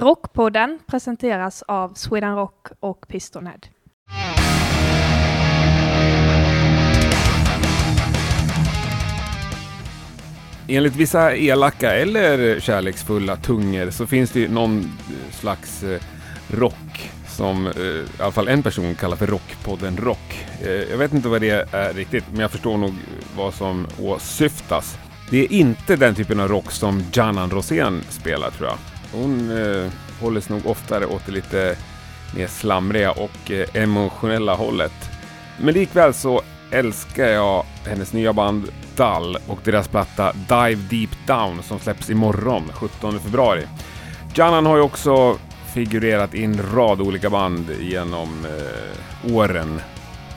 Rockpodden presenteras av Sweden Rock och Pistonhead. Enligt vissa elaka eller kärleksfulla tungor så finns det ju någon eh, slags eh, rock som eh, i alla fall en person kallar för Rockpodden Rock. Eh, jag vet inte vad det är riktigt, men jag förstår nog vad som åsyftas. Det är inte den typen av rock som Janan Rosén spelar tror jag. Hon eh, håller sig nog oftare åt det lite mer slamriga och eh, emotionella hållet. Men likväl så älskar jag hennes nya band Dull och deras platta Dive Deep Down som släpps imorgon, 17 februari. Janan har ju också figurerat i en rad olika band genom eh, åren.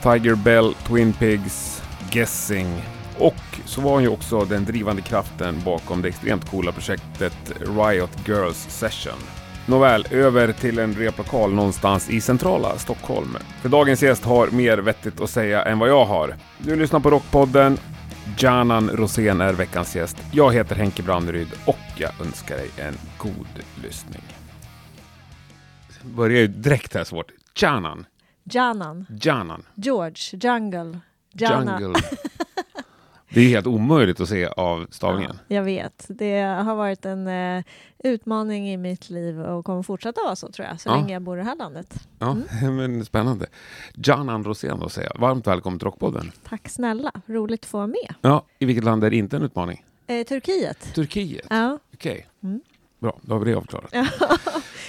Tiger Bell, Twin Pigs, Guessing och så var hon ju också den drivande kraften bakom det extremt coola projektet Riot Girls Session. Nåväl, över till en replokal någonstans i centrala Stockholm. För dagens gäst har mer vettigt att säga än vad jag har. Du lyssnar på Rockpodden. Janan Rosén är veckans gäst. Jag heter Henke Branneryd och jag önskar dig en god lyssning. Börjar ju direkt här svårt. Janan. Janan. Janan. George. Jungle. Jana. Jungle. Det är helt omöjligt att se av stavningen. Ja, jag vet. Det har varit en eh, utmaning i mitt liv och kommer fortsätta vara så tror jag, så Ja. länge jag bor i det här landet. Ja, men spännande. Janan Rosén då säger jag. Varmt välkommen till Rockpodden. Tack snälla, roligt att få vara med. Ja, i vilket land är det inte en utmaning? Eh, Turkiet. Turkiet? Ja. Okej. Mm. Bra, då har vi det avklarat.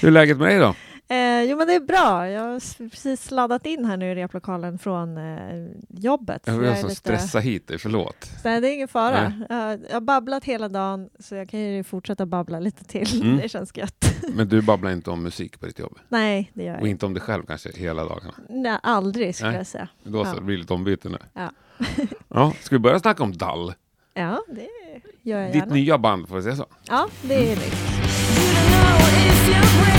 Hur är läget med dig då? Eh, jo men det är bra. Jag har precis laddat in här nu i replokalen från eh, jobbet. Jag Så vill alltså lite- stressa hit dig, förlåt. Nej, det är ingen fara. Nej. Jag, jag har babblat hela dagen så jag kan ju fortsätta babbla lite till. Mm. Det känns gött. Men du babblar inte om musik på ditt jobb? Nej, det gör Och jag inte om dig själv kanske hela dagarna? Nej, aldrig skulle Nej. jag säga. Då så, Ja. det blir lite ombyte nu. Ja. ja, ska vi börja snacka om Dall? Ja, det gör jag Ditt gärna. nya band, får vi säga så? Ja, det är nytt. You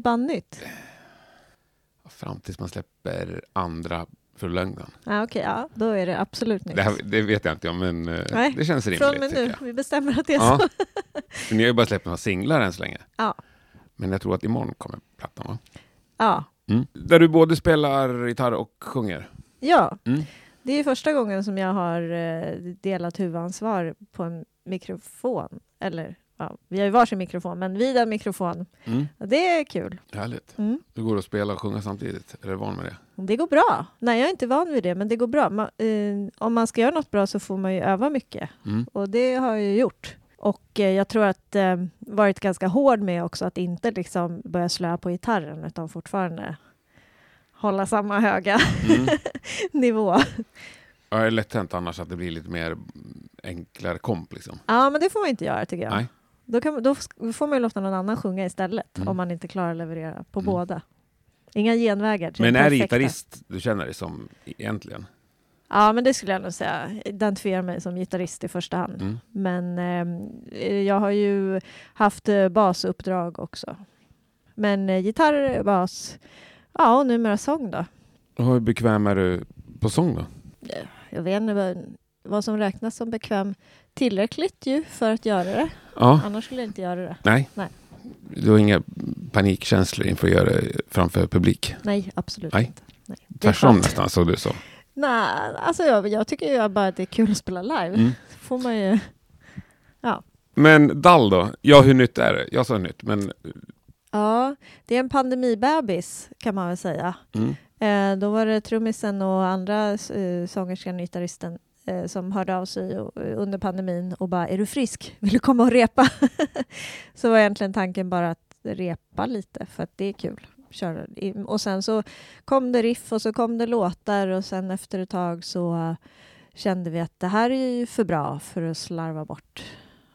ett band nytt? Fram tills man släpper andra fullängden. Ah, Okej, ja, då är det absolut nytt. Det, här, det vet jag inte om, men eh, Nej, det känns Från och rimligt med nu, jag. vi bestämmer att det är Ja. så. För ni har ju bara släppt några singlar än så länge. Ja. Men jag tror att imorgon kommer plattan va? Ja. Mm. Där du både spelar gitarr och sjunger. ja, Mm. det är första gången som jag har eh, delat huvudansvar på en mikrofon. Eller, ja, vi har ju varsin mikrofon, men vid en mikrofon. Mm. Det är kul. Härligt. Mm. Du går att spela och sjunga samtidigt. Är du van med det? Det går bra. Nej, jag är inte van vid det, men det går bra. Ma- eh, om man ska göra något bra så får man ju öva mycket. Mm. Och det har jag ju gjort. Och eh, jag tror att eh, varit ganska hård med också att inte liksom börja slöa på gitarren utan fortfarande hålla samma höga Mm. nivå. Ja, det är lätt hänt annars att det blir lite mer enklare komp liksom. Ja, men det får man inte göra tycker jag. Nej. Då, kan, då får man ju låta någon annan sjunga istället Mm. om man inte klarar att leverera på Mm. båda. Inga genvägar Men är det gitarrist du känner dig som egentligen? Ja, men det skulle jag nog säga. Identifiera mig som gitarrist i första hand. Mm. Men eh, jag har ju haft eh, basuppdrag också. Men eh, gitarr, bas, ja och numera sång då. Och Hur bekväm är du på sång då? Jag vet inte vad, som räknas som bekväm. Tillräckligt ju för att göra det. Ja, Annars skulle jag inte göra det. nej. Nej. Du har inga panikkänslor inför att göra det framför publik? Nej, absolut Nej. inte. Nej. Tvärtom nästan, så du så. Nej, alltså jag, jag tycker ju bara att det är kul att spela live. Mm. får man ju... Men Dall då? Ja, hur nytt är det? Jag sa nytt, men... Ja, det är en pandemibebis kan man väl säga. Mm. Eh, då var det trummisen och andra eh, sångerskan och gitarristen eh, som hörde av sig och, under pandemin och bara ”Är du frisk? Vill du komma och repa?” Så var egentligen tanken bara att repa lite för att det är kul. köra. Och sen så kom det riff och så kom det låtar och sen efter ett tag så eh, kände vi att det här är ju för bra för att slarva bort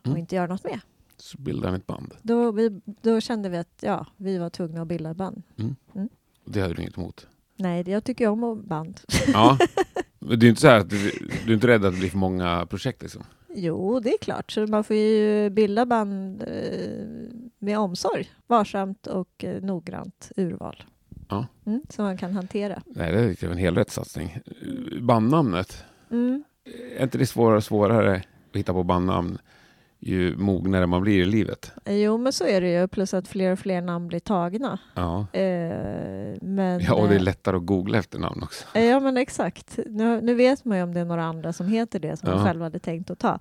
och Mm. inte göra något mer. Så bildar ni ett band. Då, vi, då kände vi att ja, vi var tvungna att bilda ett band. Det hade du inget emot. Nej, jag tycker om band. Ja. Men det är inte så här att du, du är inte rädd att det blir för många projekt liksom? Jo, det är klart. Så man får ju bilda band eh, med omsorg. Varsamt och eh, noggrant urval. Ja. Mm, som man kan hantera. Nej, det är en hel rätt satsning. Bandnamnet, Mm. är inte det svårare och svårare att hitta på bandnamn ju mognare man blir i livet? Jo, men så är det ju. Plus att fler och fler namn blir tagna. Ja. Eh, men, ja, och det är eh, lättare att googla efter namn också. eh, Ja, men exakt. Nu, nu vet man ju om det är några andra som heter det som Ja. man själv hade tänkt att ta.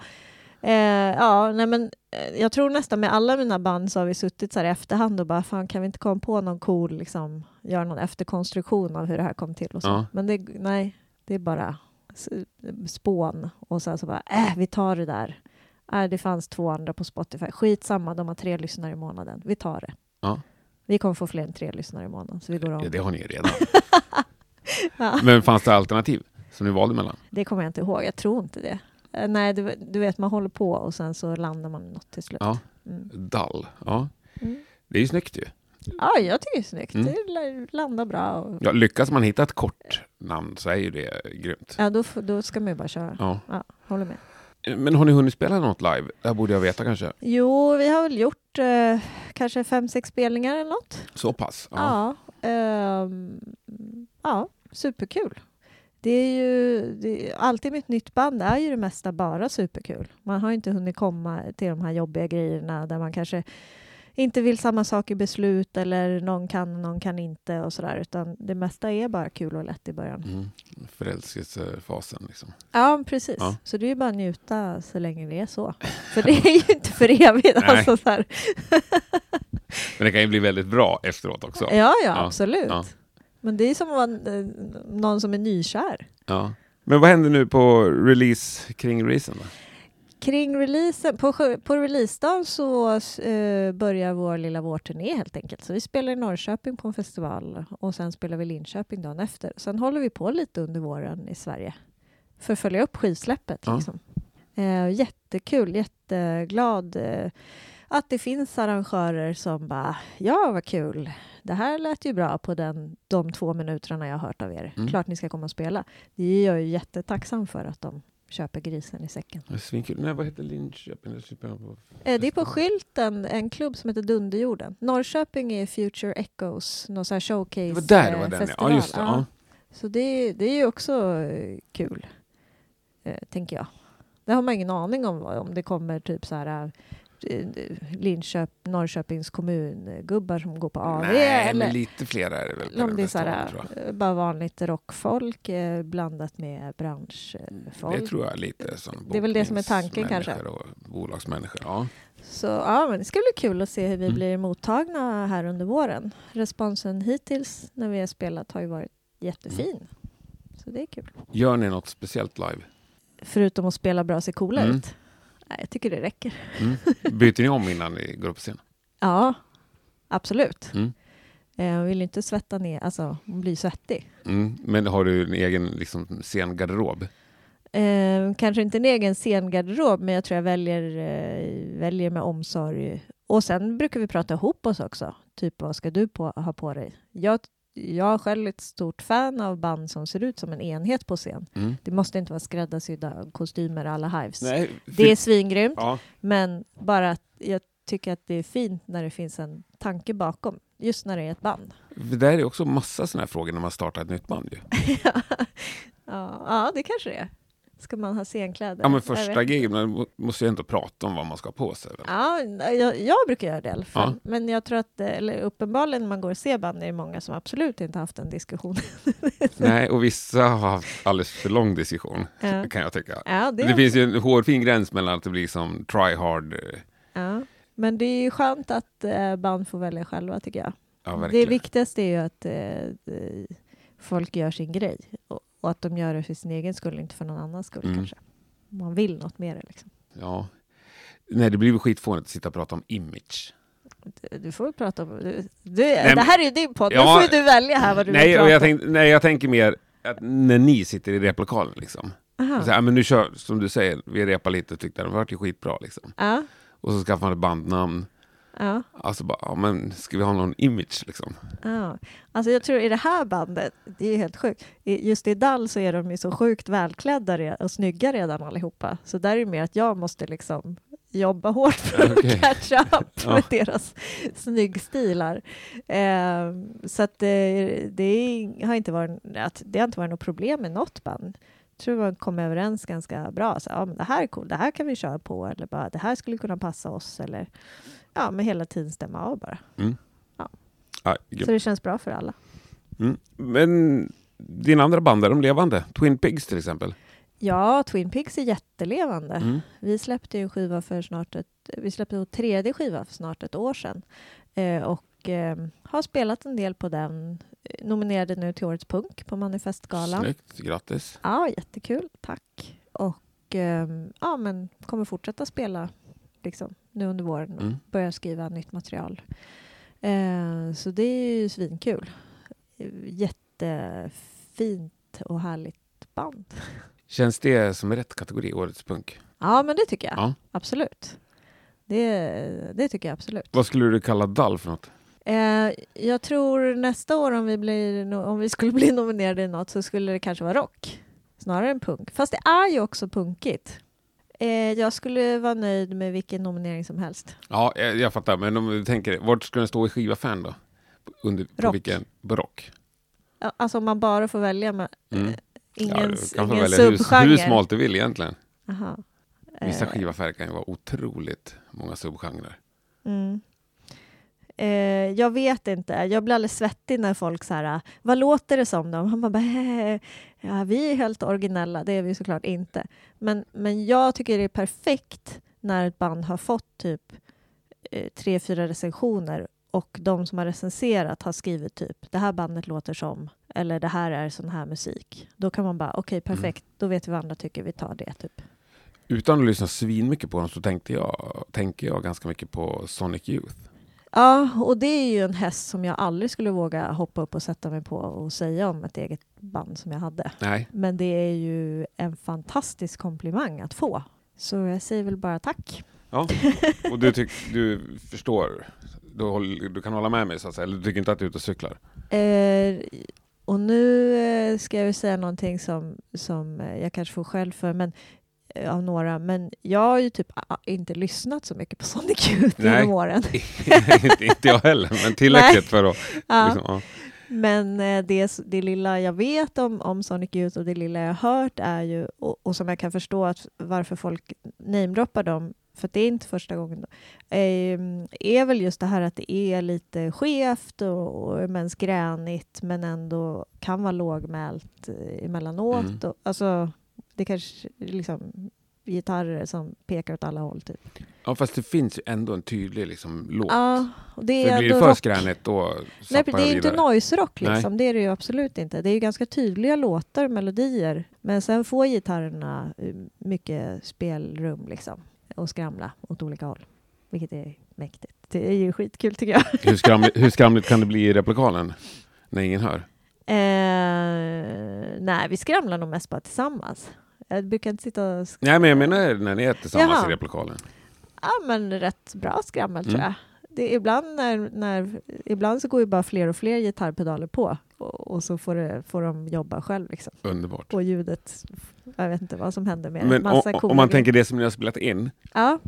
Eh, ja, nej men eh, jag tror nästan med alla mina band så har vi suttit så här i efterhand och bara fan kan vi inte komma på någon cool, liksom, göra någon efterkonstruktion av hur det här kom till och så. Ja. Men det, nej, det är bara spån och sen så bara, äh, vi tar det där. Äh, det fanns två andra på Spotify. Skitsamma, de har tre lyssnare i månaden. Vi tar det. Ja. Vi kommer få fler än tre lyssnare i månaden, så vi går om. Ja, det har ni ju redan. Ja. Men fanns det alternativ som ni valde mellan? Det kommer jag inte ihåg. Jag tror inte det. Eh, nej, du, du vet, man håller på och sen så landar man något till slut. Ja. Mm. Dall. Ja. Mm. Det är ju snyggt ju. Ja, jag tycker det är snyggt. Mm. Det la- landar bra. Och, Ja, lyckas man hitta ett kort namn så är ju det grymt. ja, då, då ska man ju bara köra. Ja. Ja, håller med. Men har ni hunnit spela något live? Det här borde jag veta kanske. Jo, vi har väl gjort eh, kanske fem, sex spelningar eller något. Så pass? Ja. ehm, ja, superkul. Det är ju det, alltid med ett nytt band är ju det mesta bara superkul. Man har inte hunnit komma till de här jobbiga grejerna där man kanske inte vill samma sak i beslut eller någon kan, någon kan inte och sådär. Utan det mesta är bara kul och lätt i början. Mm. Förälskelsefasen liksom. Ja, precis. Ja. Så det är ju bara njuta så länge det är så. För det är ju inte för evigt. Alltså, så här. Men det kan ju bli väldigt bra efteråt också. Ja, ja, Ja, absolut. ja. Men det är som att vara eh, någon som är nykär. Ja. Men vad händer nu på release kring releasen? Då? Kring releasen, på, på releasedagen så eh, börjar vår lilla vårturné helt enkelt. Så vi spelar i Norrköping på en festival och sen spelar vi Linköping dagen efter. Sen håller vi på lite under våren i Sverige för att följa upp skivsläppet. Ja. Liksom. Eh, jättekul, jätteglad eh, att det finns arrangörer som bara, ja vad kul, det här lät ju bra på den, de två minuterna jag har hört av er. Mm. Klart ni ska komma och spela. Det är jag ju jättetacksam för att de köper grisen i säcken. Det är Svinkul. Nej, vad heter Linköping? Det. Eh, Det är på skylten, en klubb som heter Dunderjorden. Norrköping är Future Echoes, någon sån här showcase Det var där det var eh, den, ja. festival. ja. Just det. Ja. Så det, det är ju också eh, kul, eh, tänker jag. Det har man ingen aning om, om det kommer typ så här Linköp, Norrköpings kommun-gubbar som går på AV. Nej, eller, lite fler är det väl. om det är så festivalen, här, tror jag. eh, bara vanligt rockfolk eh, blandat med branschfolk. Det tror jag lite som Det är väl det som är tanken, kanske. bolagsmänniskor. Ja. Så ja, men det ska bli kul att se hur vi Mm. blir mottagna här under våren. Responsen hittills när vi har spelat har ju varit jättefin. Så det är kul. Gör ni något speciellt live? Förutom att spela bra och se coola Mm. ut. Nej, jag tycker det räcker. Mm. Byter ni om innan ni går upp på scen? Ja, absolut. Mm. Eh, Jag vill inte svetta ner, alltså bli svettig. Mm. Men har du en egen liksom, scengarderob? Eh, kanske inte en egen scengarderob, men jag tror jag väljer, eh, väljer med omsorg. Och sen brukar vi prata ihop oss också. Typ, vad ska du på, ha på dig? Jag, jag är själv ett stort fan av band som ser ut som en enhet på scen. Mm. Det måste inte vara skräddarsydda kostymer alla Hives. Nej, Det är svingrymt, Ja, men bara att jag tycker att det är fint när det finns en tanke bakom. Just när det är ett band. det där är också massa sådana här frågor när man startar ett nytt band. Ju. ja, ja, det kanske det är. Ska man ha scenkläder? Ja, men första giget, måste ju ändå prata om vad man ska ha på sig. Ja, jag, jag brukar göra det i alla fall. Ja. Men jag tror att, eh, eller uppenbarligen när man går och ser band är det många som absolut inte haft en diskussion. Nej, och vissa har haft alldeles för lång diskussion, Ja. kan jag tycka. Ja, det, Det finns ju en hårfin gräns mellan att det blir som try hard. eh, ja. Men det är ju skönt att eh, band får välja själva tycker jag. Ja, det viktigaste är ju att folk gör sin grej och, och att de gör det för sin egen skull, inte för någon annans skull Mm. kanske. Man vill något mer liksom. Ja. Nej, det blir väl skitfånigt att sitta och prata om image. Du- Du får väl prata om... Du, du, men- det här är ju din podd, Ja, nu får du välja här vad du Nej, vill prata jag, tänk, nej, jag tänker mer att när ni sitter i replokalen liksom. Så här, men nu kör, som du säger, vi repar lite och tyckte det vart ju skitbra liksom. Ja, Och så skaffar man ett bandnamn. Ja, Alltså bara, ja men ska vi ha någon image liksom? ja. Alltså jag tror i det här bandet, det är helt sjukt. Just i Dall så är de ju så sjukt välklädda och snygga redan allihopa. Så där är det mer att jag måste liksom jobba hårt för att catcha up Ja. med deras snyggstilar. Eh, så att det, det är- har inte varit, att, det har inte varit något problem med något band. Jag tror man kom överens ganska bra. Så, ja, men det här är coolt, det här kan vi köra på. Eller bara, det här skulle kunna passa oss. Eller ja, men hela tiden stämma av bara. Ja, Så det känns bra för alla. mm. Men dina andra band, är de levande? Twin Pigs till exempel? Ja, Twin Pigs är jättelevande. Mm. Vi släppte ju en skiva för snart ett, vi släppte tredje skiva för snart ett år sedan. Eh, och eh, har spelat en del på den. Eh, Nominerade nu till Årets Punk på Manifestgalan. Snyggt, grattis. Ja, jättekul. Tack. Och eh, ja, men kommer fortsätta spela liksom, nu under våren och Mm. börja skriva nytt material. Eh, så det är ju svinkul. Jättefint och härligt band. Känns det som rätt kategori, Årets Punk? Ja, men det tycker jag. Ja. Absolut. Det, det tycker jag absolut. Vad skulle du kalla Dall för något? Eh, jag tror nästa år om vi, blir, om vi skulle bli nominerade i något så skulle det kanske vara rock snarare än punk. Fast det är ju också punkigt. Eh, jag skulle vara nöjd med vilken nominering som helst. Ja, jag, jag fattar, men om du tänker, vart ska den stå i skivaffären då? Under, på Rock. vilken? På rock? Alltså om man bara får välja med Mm. eh, ingen, ja, ingen välja hur, subgenre. hur smalt du vill egentligen. Aha. Vissa Eh, skivaffärer kan ju vara otroligt många subgenrer. Mm. Eh, jag vet inte. Jag blir alldeles svettig när folk så här, vad låter det som då? Han bara, "Eh, ja, vi är helt originella, det är vi såklart inte. Men, men jag tycker det är perfekt när ett band har fått typ eh, tre, fyra recensioner och de som har recenserat har skrivit typ, det här bandet låter som, eller det här är sån här musik. Då kan man bara, okej perfekt, då vet vi vad andra tycker, vi tar det typ. Utan att lyssna svinmycket på dem så tänkte jag, tänker jag ganska mycket på Sonic Youth. Ja, och det är ju en häst som jag aldrig skulle våga hoppa upp och sätta mig på och säga om ett eget band som jag hade. Nej, Men det är ju en fantastisk komplimang att få. Så jag säger väl bara tack. ja. Och du, tyck, du förstår, du, håll, du kan hålla med mig så att säga, eller du tycker inte att du är ute och cyklar? Eh, och nu eh, ska jag säga någonting som, som eh, jag kanske får själv för, men av några, men jag har ju typ ah, inte lyssnat så mycket på Sonic Youth genom åren. inte, inte jag heller, men tillräckligt för att... Ja. Liksom, ja. Men eh, det, det lilla jag vet om, om Sonic Youth och det lilla jag har hört är ju, och, och som jag kan förstå att varför folk namedroppar dem, för att det är inte första gången, då, eh, är väl just det här att det är lite skevt och, och mens gränigt men ändå kan vara lågmält eh, emellanåt. Mm. Och, alltså, det kanske liksom gitarrer som pekar åt alla håll. Typ. ja, fast det finns ju ändå en tydlig liksom, låt. Ja, och det för är blir det för skränigt då Nej, det är inte vidare. noise rock Nej. liksom. Det är det ju absolut inte. Det är ju ganska tydliga låtar, melodier. Men sen får gitarrerna eh, mycket spelrum liksom. Och skramla åt olika håll. Vilket är mäktigt. Det är ju skitkul tycker jag. Hur, skramligt, hur skramligt kan det bli i replokalen? När ingen hör? Eh, nej, vi skramlar nog mest bara tillsammans. Jag brukar inte sitta och... Nej, men jag menar när ni är tillsammans Jaha. i replokalen. Ja, men rätt bra skrammel tror Mm. jag. Det ibland, när, när, ibland så går ju bara fler och fler gitarrpedaler på. Och, och så får, det, får de jobba själv liksom. Underbart. Och ljudet, jag vet inte vad som händer med Men massa o- coola om man tänker det som ni har spelat in, Ja,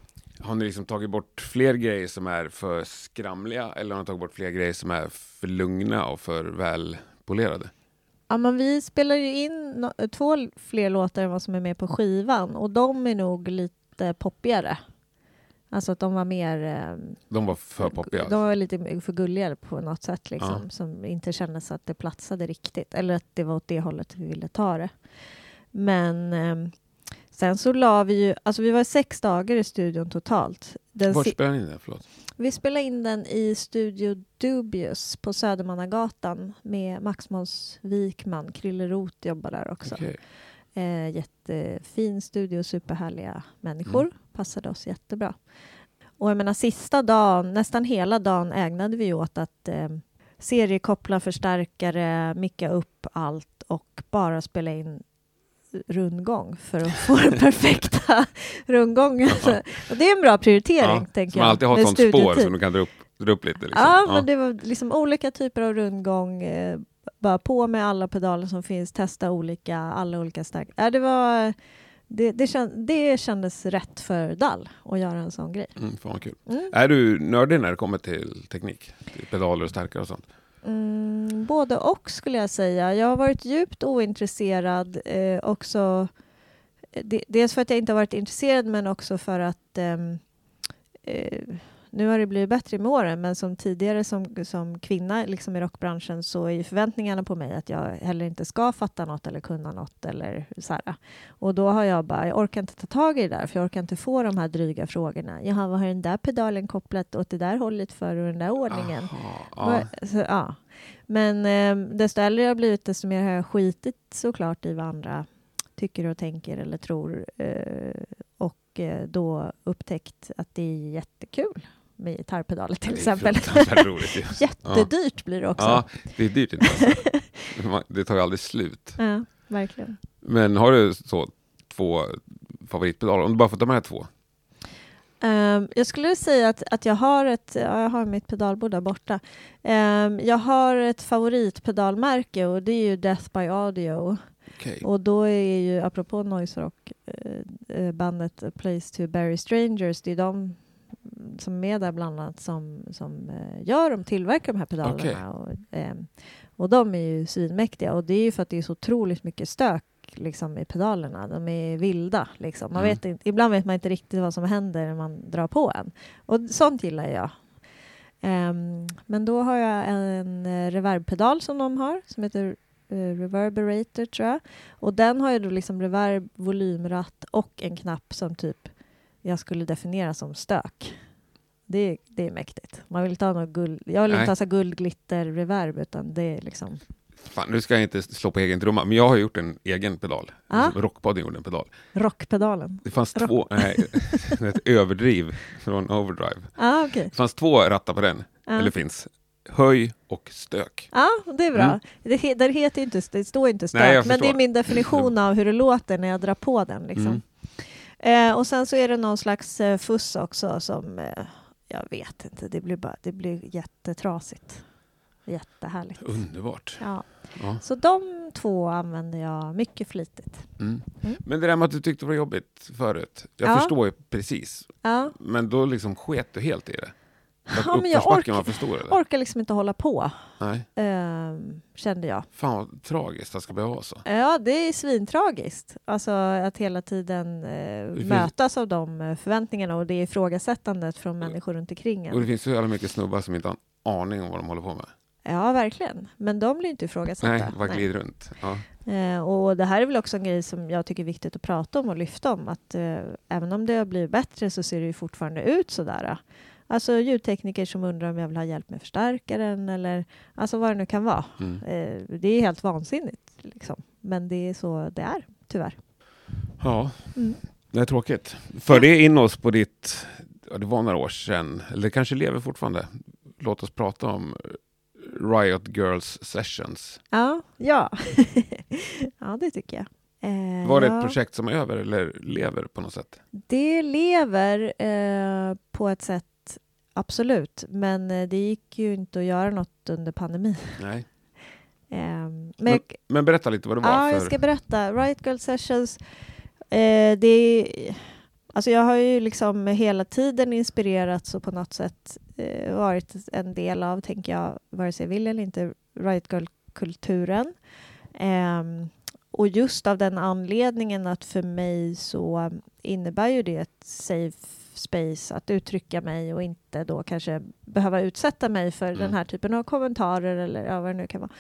har ni liksom tagit bort fler grejer som är för skramliga eller har ni tagit bort fler grejer som är för lugna och för välpolerade? Ja, men vi spelar ju in no- två fler låtar än vad som är med på skivan och de är nog lite poppigare. Alltså att de var mer... eh, De var för poppiga. De var lite för gulligare på något sätt liksom, Ja. som inte kändes att det platsade riktigt. Eller att det var åt det hållet vi ville ta det. Men eh, sen så la vi ju... Alltså vi var sex dagar i studion totalt. Den Var si- spelar ni den? Förlåt. Vi spelade in den i Studio Dubious på Södermannagatan med Max Måns Wikman. Krille Roth jobbar där också. Okej. Eh, jättefin studio, superhärliga människor. Mm. Passade oss jättebra. Och jag menar sista dagen, nästan hela dagen ägnade vi åt att eh, seriekoppla förstärkare, micka upp allt och bara spela in rundgång för att få den perfekta rundgången. Ja. Och det är en bra prioritering, Ja, tänker som jag. alltid har ett sånt spår som du kan dra upp, dra upp lite. Liksom. Ja, men det var liksom olika typer av rundgång. Eh, bara på med alla pedaler som finns, testa olika, alla olika stark. Ja, det, var, det, det, känd, det kändes rätt för Dall att göra en sån grej. Mm, fan kul. Mm. Är du nördig när det kommer till teknik? Till pedaler och stärkare och sånt? Mm, både och skulle jag säga. Jag har varit djupt ointresserad eh, också. Eh, dels för att jag inte har varit intresserad men också för att ehm, eh, nu har det blivit bättre med åren men som tidigare som, som kvinna liksom i rockbranschen så är ju förväntningarna på mig att jag heller inte ska fatta något eller kunna något eller så här. Och då har jag bara, jag orkar inte ta tag i det där för jag orkar inte få de här dryga frågorna. Jaha, vad har den där pedalen kopplat åt det där hållet för och den där ordningen? Aha, ja. Så, ja. Men eh, desto äldre jag har blivit, desto mer har jag skitit såklart i vad andra tycker och tänker eller tror. Eh, och eh, då upptäckt att det är jättekul med gitarrpedaler till Det exempel. roligt. Jättedyrt blir det också. Ja, det är dyrt inte alltså. Det tar ju aldrig slut. Ja, verkligen. Men har du så två favoritpedaler? Om du bara får ta med två. Ehm, jag skulle säga att, att jag har ett, ja, jag har mitt pedalbord där borta. Ehm, jag har ett favoritpedalmärke och det är ju Death by Audio. Okej. Och då är ju, apropå noise rock, eh, eh, bandet A Place to Bury Strangers, det är de som är där bland annat som, som eh, gör de tillverkar de här pedalerna. Och, ehm, och de är ju svinmäktiga och det är ju för att det är så otroligt mycket stök liksom, i pedalerna. De är vilda. Liksom. Man Mm. vet inte, ibland vet man inte riktigt vad som händer när man drar på en. Och sånt gillar jag. Ehm, men då har jag en uh, reverbpedal som de har som heter eh, Reverberator tror jag. Och den har ju då liksom reverb, volymratt och en knapp som typ jag skulle definiera som stök. Det, är- det är mäktigt. Man vill inte ha något guld, jag vill Nej. inte ha så här guldglitter reverb utan det är liksom Fan, nu ska jag inte slå på egen trumma, men jag har gjort en egen pedal. Ah. Rockpodden gjorde en pedal. rockpedalen. Det fanns Rock- två, nej, ett överdriv från Overdrive. Ah, okej. Det fanns två rattar på den, Ja. eller finns. Höj och stök. Ja, det är bra. Mm. Det, där heter inte, det står inte stök, Nej, men det är min definition av hur det låter när jag drar på den. Liksom. Mm. Eh, och sen så är det någon slags eh, fuss också som, eh, jag vet inte, det blir, bara, det blir jättetrasigt. Jättehärligt. Underbart. Ja. Ja. Så de två använder jag mycket flitigt. Mm. Mm. Men det där med att du tyckte det var jobbigt förut, jag Ja. förstår ju precis. Ja. Men då liksom sket du helt i det? Ja, men jag var för stor eller? Orkar liksom inte hålla på, ehm, kände jag. Fan vad tragiskt att det ska behöva vara så. Ja, det är svintragiskt. Alltså att hela tiden eh, finns- mötas av de eh, förväntningarna och det ifrågasättandet från människor runt omkring Och det en. finns så jävla mycket snubbar som inte har en aning om vad de håller på med. Ja, verkligen. Men de blir inte ifrågasatta. Nej, bara glider runt. Ja. Eh, och det här är väl också en grej som jag tycker är viktigt att prata om och lyfta om. Att eh, även om det har blivit bättre så ser det ju fortfarande ut sådär. Alltså ljudtekniker som undrar om jag vill ha hjälp med förstärkaren eller alltså vad det nu kan vara. Mm. Eh, det är helt vansinnigt liksom. Men det är så det är, tyvärr. ja, Mm. det är tråkigt. För det in oss på ditt, ja, det var några år sedan, eller det kanske lever fortfarande. Låt oss prata om Riot Girls Sessions. Ja, ja. ja, det tycker jag. Eh, Var det ja. ett projekt som är över eller lever på något sätt? Det lever eh, på ett sätt, absolut. Men eh, det gick ju inte att göra något under pandemin. Nej. Eh, men, Men, men berätta lite vad det var ja, för... jag ska berätta. Riot Girl Sessions, eh, det är, Alltså jag har ju liksom hela tiden inspirerats och på något sätt eh, varit en del av, tänker jag, vare sig jag vill eller inte, Riot Girl-kulturen. Ehm, och just av den anledningen att för mig så innebär ju det ett safe space att uttrycka mig och inte då kanske behöva utsätta mig för Mm. den här typen av kommentarer eller ja, vad det nu kan vara.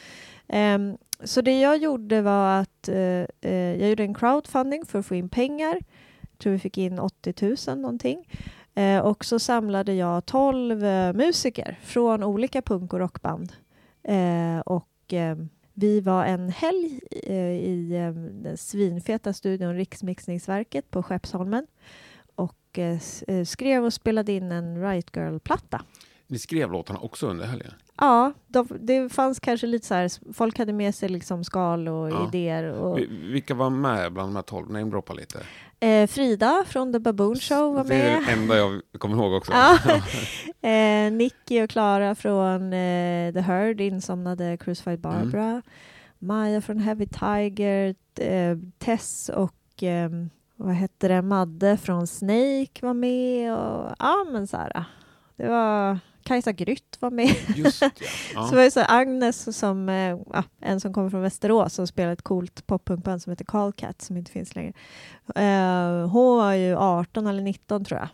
Ehm, så det jag gjorde var att eh, eh, jag gjorde en crowdfunding för att få in pengar. Jag tror vi fick in 80 000 någonting. Eh, och så samlade jag 12 eh, musiker från olika punk och rockband. Och eh, vi var en helg eh, i ehm, den svinfeta studion Riksmixningsverket på Skeppsholmen och eh, eh skrev och spelade in en Right Girl-platta. Ni skrev låtarna också under helgen? Ja, de, det fanns kanske lite så här, folk hade med sig liksom skal och Ja. idéer. Och, Vi- Vilka var med bland de här tolv? Namedroppa lite. eh, Frida från The Baboon Show var Det är med. det enda jag kommer ihåg också. Ja. eh, Nicky och Klara från eh, The Heard, insomnade Crucified Barbara. Maja från Heavy Tiger, eh, Tess och eh, vad hette det, Madde från Snake var med. Och, ja, men så här, det var Kajsa Grytt var med. Just ja. Så var det så Agnes, som, eh, ja, en som kommer från Västerås som spelar ett coolt poppunkband som heter Callcat som inte finns längre. Eh, hon var ju 18 eller 19 tror jag.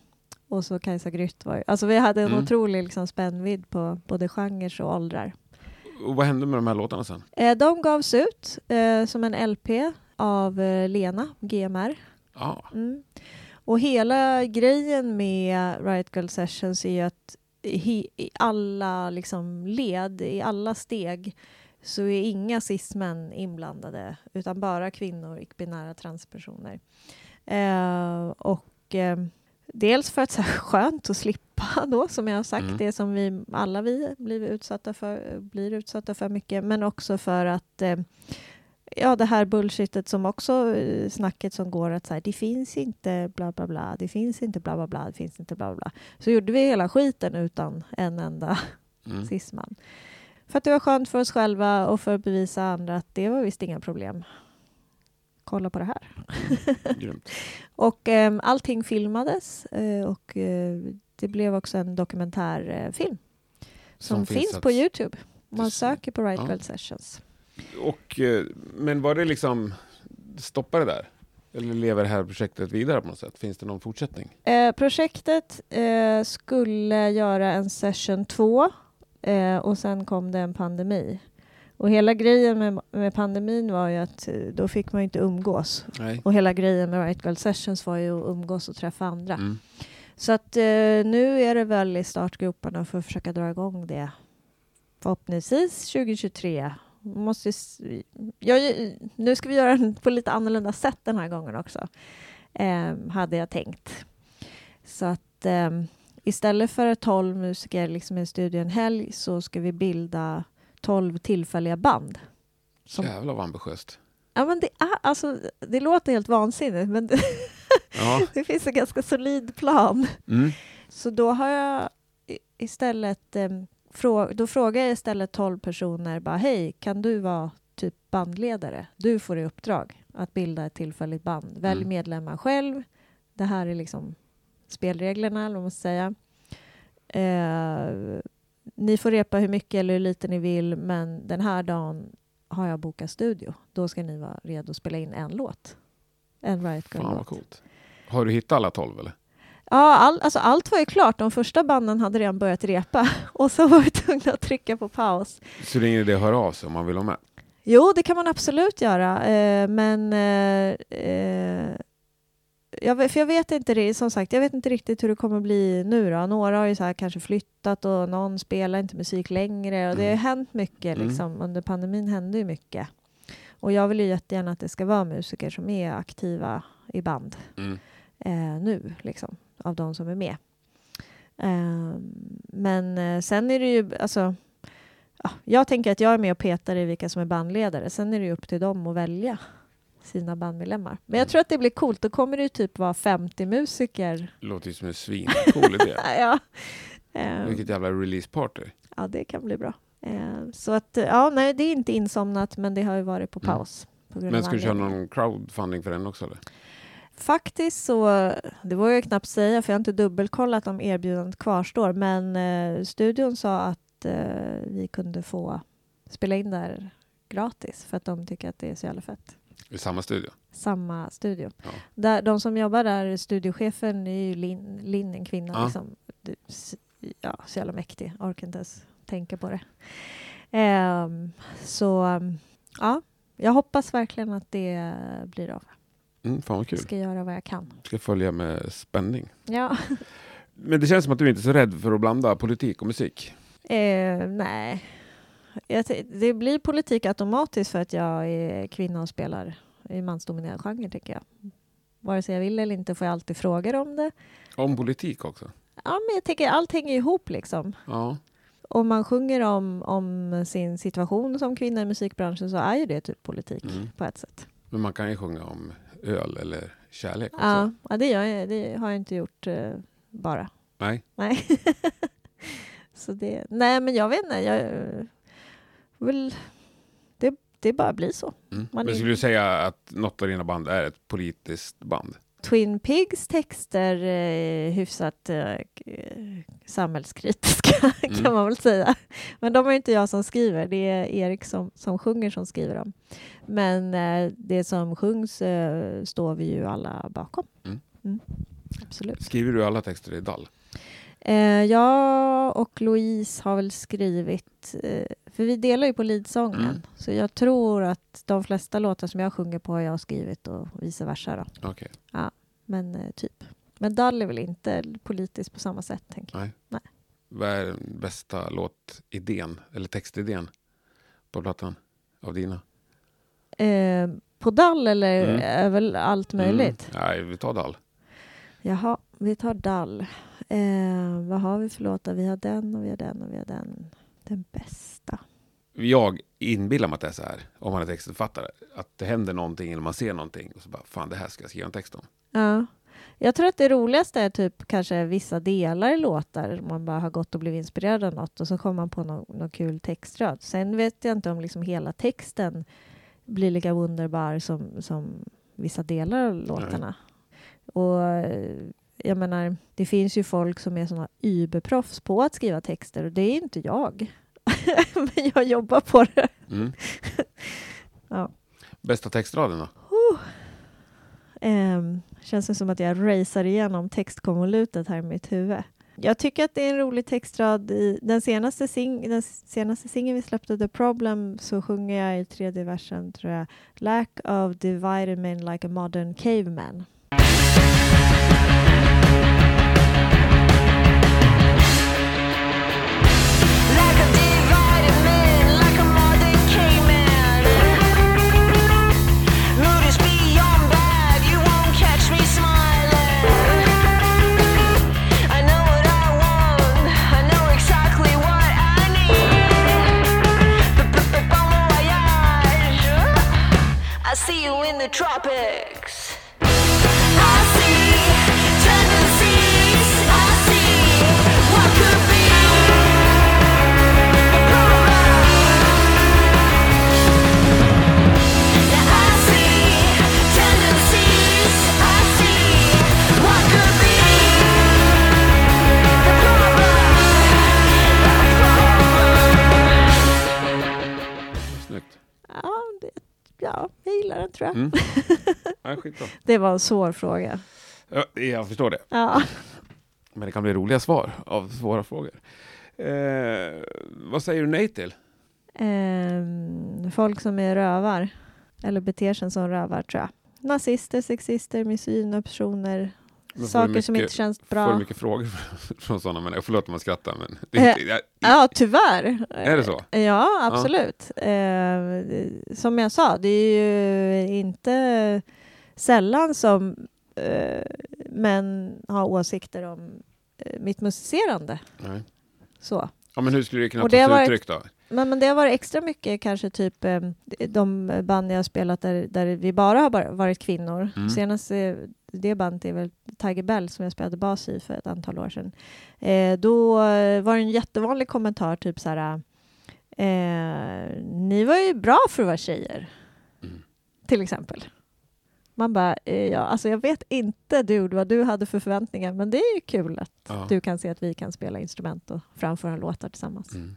Och så Kajsa Grytt var ju... Alltså vi hade en Mm. otrolig liksom, spännvidd på både genrer och åldrar. Och vad hände med de här låtarna sen? Eh, de gavs ut eh, som en LP av eh, Lena, GMR. Ja, Mm. Och hela grejen med Riot Girl Sessions är ju att i, alla liksom led, i alla steg, så är inga cis-män inblandade, utan bara kvinnor, icke-binära transpersoner. Eh, och eh, dels för att så här, skönt att slippa då, som jag har sagt, Mm. det som vi alla vi blir utsatta för, blir utsatta för mycket, men också för att eh, ja, det här bullshitet som också eh, snacket som går att så här, det finns inte bla bla bla, det finns inte bla bla bla, det finns inte bla bla bla. Så gjorde vi hela skiten utan en enda mm. cisman. För att det var skönt för oss själva och för att bevisa andra att det var visst inga problem. Kolla på det här. Och eh, allting filmades eh, och eh, det blev också en dokumentärfilm som, Som finns finns på Youtube. Man söker på Right ja. Girl Sessions. Och, eh, men var det liksom, stoppar det där? Eller lever det här projektet vidare på något sätt? Finns det någon fortsättning? Eh, projektet eh, skulle göra en session två eh, och sen kom det en pandemi. Och hela grejen med, med pandemin var ju att eh, då fick man inte umgås. Nej. Och hela grejen med Right Girl Sessions var ju att umgås och träffa andra. Mm. Så att eh, nu är det väl i startgroparna för att försöka dra igång det. Förhoppningsvis 2023. Måste, s- jag, nu ska vi göra den på lite annorlunda sätt den här gången också. Eh, hade jag tänkt. Så att eh, istället för 12 musiker liksom i en studio en helg så ska vi bilda 12 tillfälliga band. Som- Jävlar vad ambitiöst. Ja, men det, alltså, det låter helt vansinnigt men det, Ja. det finns en ganska solid plan. Mm. Så då har jag istället eh, frå- då frågar jag istället 12 personer bara hej, kan du vara typ bandledare? Du får i uppdrag att bilda ett tillfälligt band. Välj Mm. medlemmar själv. Det här är liksom spelreglerna, eller vad man ska säga. Eh, ni får repa hur mycket eller hur lite ni vill, men den här dagen har jag bokat studio. Då ska ni vara redo att spela in en låt. En Riot Girl-låt. Har du hittat alla tolv eller? Ja, all, alltså allt var ju klart. De första banden hade redan börjat repa och så var vi tvungna att trycka på paus. Så det idé att höra av sig om man vill ha med? Jo, det kan man absolut göra, eh, men eh, eh, jag, för jag vet inte det, som sagt, jag vet inte riktigt hur det kommer bli nu då. Några har ju så här kanske flyttat och någon spelar inte musik längre och det har Mm. hänt mycket Mm. liksom. Under pandemin hände ju mycket. Och jag vill ju jättegärna att det ska vara musiker som är aktiva i band Mm. eh, nu, liksom, av de som är med. Eh, men eh, sen är det ju, alltså, ja, jag tänker att jag är med och petar i vilka som är bandledare. Sen är det ju upp till dem att välja sina bandmedlemmar. Men jag Mm. tror att det blir coolt. Då kommer det ju typ vara 50 musiker. Låter ju som en svincool idé. ja. Eh, Vilket jävla releaseparty. ja, det kan bli bra. Eh, så att, eh, ja, nej, det är inte insomnat, men det har ju varit på Mm. paus. Grund Men ska du köra någon crowdfunding för den också eller? Faktiskt så, det vågar jag knappt säga för jag har inte dubbelkollat om erbjudandet kvarstår, men eh, studion sa att eh, vi kunde få spela in där gratis för att de tycker att det är så jävla fett. I samma studio? Samma studio. Ja. Där, de som jobbar där, studiochefen är ju Linn, Linn en kvinna. Ja. Liksom, ja, så jävla mäktig, orkar inte ens tänka på det. Ehm, så ja, jag hoppas verkligen att det blir av. Mm, fan vad kul. Jag ska göra vad jag kan. Ska följa med spänning. Ja. Men det känns som att du inte är så rädd för att blanda politik och musik. Eh, nej. Jag det blir politik automatiskt för att jag är kvinna och spelar i mansdominerad genre, tycker jag. vare sig jag vill eller inte får jag alltid frågor om det. Om politik också. Ja, men jag tänker allt hänger ihop liksom. Ja. Om man sjunger om, om sin situation som kvinna i musikbranschen så är ju det typ politik Mm. på ett sätt. Men man kan ju sjunga om öl eller kärlek också. Ja, ja det, gör jag, det har jag inte gjort eh, bara. Nej. Nej. så det, nej, men jag vet inte. Jag, eh, vill, det, det bara blir så. Mm. Man Men är- skulle du säga att något av dina band är ett politiskt band? Twin Pigs texter eh, hyfsat eh, samhällskritiska Mm. kan man väl säga. Men de är inte jag som skriver, det är Erik som, som sjunger som skriver dem. Men eh, det som sjungs eh, står vi ju alla bakom. Mm. Absolut. Skriver du alla texter i dall? Eh, jag och Louise har väl skrivit, eh, för vi delar ju på leadsången, Mm. så jag tror att de flesta låtar som jag sjunger på har jag skrivit och vice versa. Då. Okej. Men eh, typ. Men Dall är väl inte politiskt på samma sätt, tänker jag. Nej. Nej. Vad är den bästa låtidén, eller textidén på plattan av dina? Eh, på Dall eller Mm. väl allt möjligt? Mm. Nej, vi tar dall. Jaha, vi tar Dall. Eh, vad har vi för låtar? Vi har den och vi har den och vi har den. Den bästa. Jag inbillar mig att det är så här, om man är textförfattare, att det händer någonting eller man ser någonting och så bara, fan det här ska jag skriva en text om. Ja. Jag tror att det roligaste är typ kanske vissa delar i låtar. Man bara har gått och blivit inspirerad av något och så kommer man på någon, någon kul textrad. Sen vet jag inte om liksom hela texten blir lika underbar som, som vissa delar av låtarna. Och eh, jag menar, det finns ju folk som är såna überproffs på att skriva texter och det är inte jag. Men jag jobbar på det. Mm. Ja. Bästa textraden då? Um, känns det som att jag racear igenom textkonvolutet här i mitt huvud. Jag tycker att det är en rolig textrad. I den senaste, sing- den senaste singeln vi släppte, The Problem, så sjunger jag i tredje versen, tror jag, Lack of divided men like a modern caveman. tropic. Mm. Ja. Det var en svår fråga. Ja, jag förstår det. Ja. Men det kan bli roliga svar av svåra frågor. Eh, vad säger du nej till? Ehm, folk som är rövar, eller beter sig som rövar tror jag. Nazister, sexister, misogyna personer, saker du som mycket- inte känns Får bra. mycket frågor från sådana människor? Förlåt om man skrattar, men... Det jag, Ja, tyvärr. Är det så? Ja, absolut. Eh, som jag sa, det är ju inte sällan som eh, män har åsikter om eh, mitt musicerande. nej. Så. Ja, men hur skulle det kunna Och ta det sig har varit- uttryck då? Men, men det har varit extra mycket kanske typ eh, de band jag har spelat där, där vi bara har varit kvinnor. Mm. Senast eh, det bandet är väl Tiger Bell som jag spelade bas i för ett antal år sedan. Eh, då eh, var det en jättevanlig kommentar typ så här eh, Ni var ju bra för att vara tjejer. Mm. Till exempel. Man bara, eh, ja, alltså jag vet inte dude vad du hade för förväntningar men det är ju kul att Ja. du kan se att vi kan spela instrument och framföra låtar tillsammans. Mm.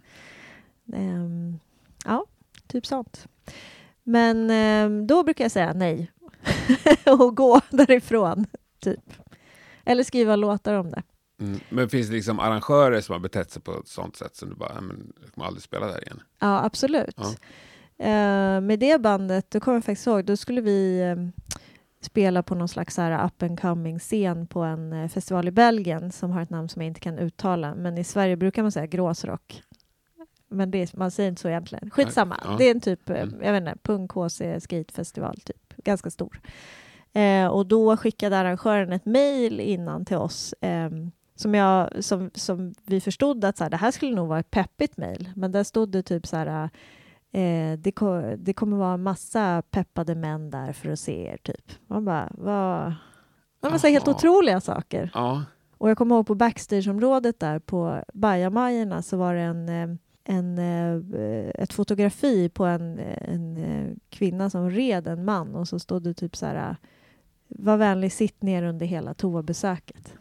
Ehm, ja, typ sånt. Men ehm, då brukar jag säga nej och gå därifrån, typ. Eller skriva låtar om det. Mm. Men finns det liksom arrangörer som har betett sig på ett sånt sätt som du bara, "Nej, men jag kommer aldrig spela där igen? Ja, absolut. Ja. Ehm, med det bandet, då kommer jag faktiskt ihåg, då skulle vi ehm, spela på någon slags här up and coming scen på en eh, festival i Belgien som har ett namn som jag inte kan uttala, men i Sverige brukar man säga gråsrock. Men det, är- man säger inte så egentligen. Skitsamma. Ja. Det är en typ, eh, Mm. jag vet inte, punk HC skatefestival typ. Ganska stor. Eh, och då skickade arrangören ett mejl innan till oss ehm, som, jag, som, som vi förstod att så här, det här skulle nog vara ett peppigt mejl. Men där stod det typ så här eh, det, ko- det kommer vara en massa peppade män där för att se er, typ. Man bara, vad... Det var så helt otroliga saker. Ja. Och jag kommer ihåg på backstageområdet där på Bajamajorna så var det en, eh, en, eh, ett fotografi på en, en eh, kvinna som red en man och så stod det typ så här var vänlig sitt ner under hela toabesöket.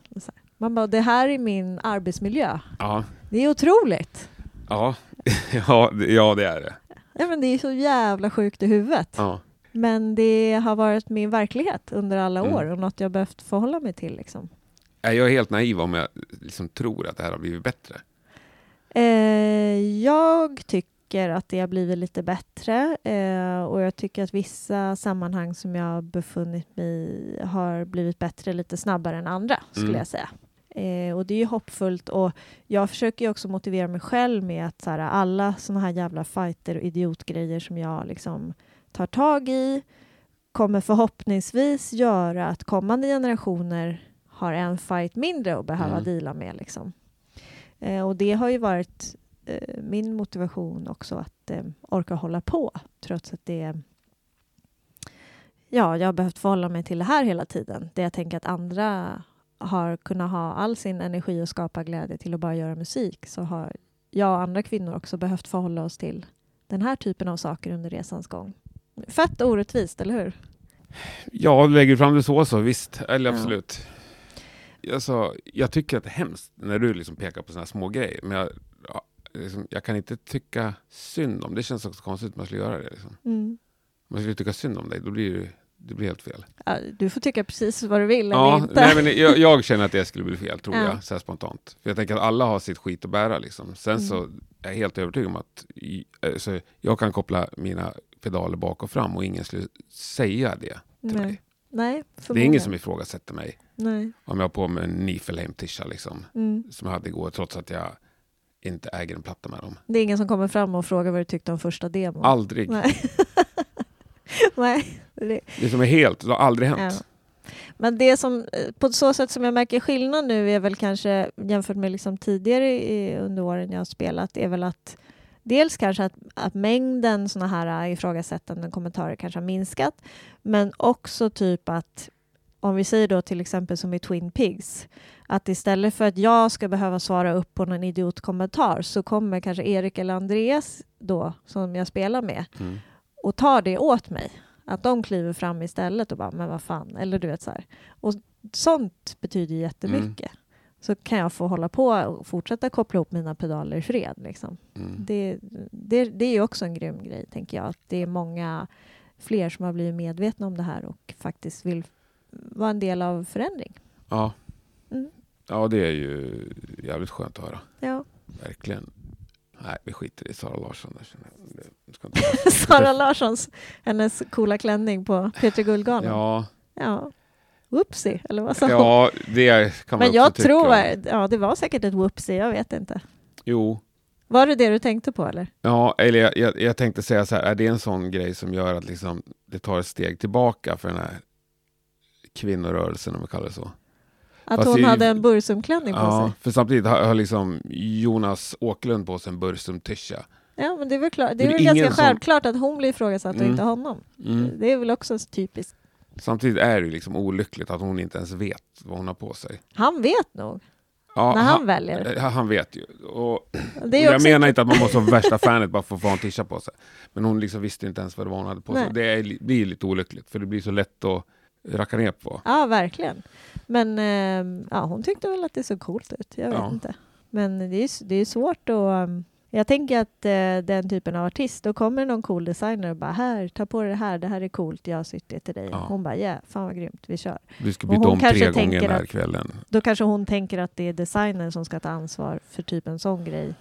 Man bara, det här är min arbetsmiljö. Ja. Det är otroligt. Ja. ja, ja, det är det. Ja, men det är så jävla sjukt i huvudet. Ja. Men det har varit min verklighet under alla Mm. år och något jag behövt förhålla mig till. Liksom. Jag är helt naiv om jag liksom tror att det här har blivit bättre. Eh, jag tycker att det har blivit lite bättre eh, och jag tycker att vissa sammanhang som jag har befunnit mig i har blivit bättre lite snabbare än andra, skulle Mm. jag säga. Eh, och det är ju hoppfullt och jag försöker ju också motivera mig själv med att så här, alla såna här jävla fighter och idiotgrejer som jag liksom tar tag i kommer förhoppningsvis göra att kommande generationer har en fight mindre att behöva Mm. deala med. Liksom. Eh, och det har ju varit eh, min motivation också att eh, orka hålla på trots att det Ja, jag har behövt förhålla mig till det här hela tiden. Det jag tänker att andra har kunnat ha all sin energi och skapa glädje till att bara göra musik så har jag och andra kvinnor också behövt förhålla oss till den här typen av saker under resans gång. Fett orättvist, eller hur? Ja, lägger du fram det så så, visst. Eller Ja. absolut. Alltså, jag tycker att det är hemskt när du liksom pekar på här små grejer. Men jag, ja, liksom, jag kan inte tycka synd om det. känns också konstigt att man skulle göra det. Liksom. Mm. Man skulle tycka synd om dig, då blir det, det blir helt fel. Ja, du får tycka precis vad du vill Ja, eller inte. nej, men jag, jag känner att det skulle bli fel, tror Ja. jag, så spontant. För jag tänker att alla har sitt skit att bära. Liksom. Sen Mm. så är jag helt övertygad om att alltså, jag kan koppla mina pedaler bak och fram och ingen skulle säga det till Nej. mig. Nej, Det är ingen som ifrågasätter mig Nej. om jag har på mig en Nifelheim-tisha liksom, Mm. som jag hade igår, trots att jag inte äger en platta med dem. Det är ingen som kommer fram och frågar vad du tyckte om första demon. Aldrig. Nej. Nej. Det, Det som är helt, det har aldrig hänt. ja. Men det som, eh, på så sätt som jag märker skillnad nu är väl kanske jämfört med liksom tidigare i, under åren jag har spelat är väl att dels kanske att, att mängden såna här ifrågasättande kommentarer kanske har minskat men också typ att om vi säger då till exempel som i Twin Pigs att istället för att jag ska behöva svara upp på någon idiotkommentar så kommer kanske Erik eller Andreas då som jag spelar med Mm. och tar det åt mig. Att de kliver fram istället och bara, men vad fan, eller du vet så här. Och sånt betyder jättemycket. Så kan jag få hålla på och fortsätta koppla ihop mina pedaler i fred. Liksom. Mm. Det, det, det är också en grym grej, tänker jag. Att det är många fler som har blivit medvetna om det här och faktiskt vill vara en del av förändring. Ja. Mm. ja, det är ju jävligt skönt att höra. Ja. Verkligen. Nej, vi skiter i Sara Larsson. Sara Larssons, hennes coola klänning på P3 Guldgalan. Ja, ja. Whoopsie, eller vad sa ja, det kan man Men jag tycka. tror, ja det var säkert ett whoopsie, jag vet inte. Jo, Var det det du tänkte på eller? ja, eller jag, jag, jag tänkte säga så här, är det en sån grej som gör att liksom, det tar ett steg tillbaka för den här kvinnorörelsen, om vi kallar det så? Att Fast hon det- hade en bursumklänning på Ja, sig? för samtidigt har, har liksom Jonas Åkerlund på sig en Bursum-tisha. Ja, men det är väl, klart, det är det väl ganska som- självklart att hon blir ifrågasatt och Mm. inte honom. Mm. Det är väl också typiskt. Samtidigt är det ju liksom olyckligt att hon inte ens vet vad hon har på sig. Han vet nog, Ja, när han väljer. eh, han vet ju. Och Det är ju jag menar inte att man måste vara värsta fanet bara för att få en tisha på sig. Men hon liksom visste inte ens vad det var hon hade på sig. Nej. Det är, li- blir lite olyckligt, för det blir så lätt att racka ner på. Ja, verkligen. Men ehm, ja, hon tyckte väl att det såg coolt ut. Jag vet Ja. inte. Men det är, det är svårt att... ehm, jag tänker att eh, den typen av artist, då kommer någon cool designer och bara här, ta på dig det här, det här är coolt, jag har sytt det till dig. Ja. Hon bara ja, fan vad grymt, vi kör. Du ska byta om tre gånger den här att- kvällen. Då kanske hon tänker att det är designern som ska ta ansvar för typ en sån grej.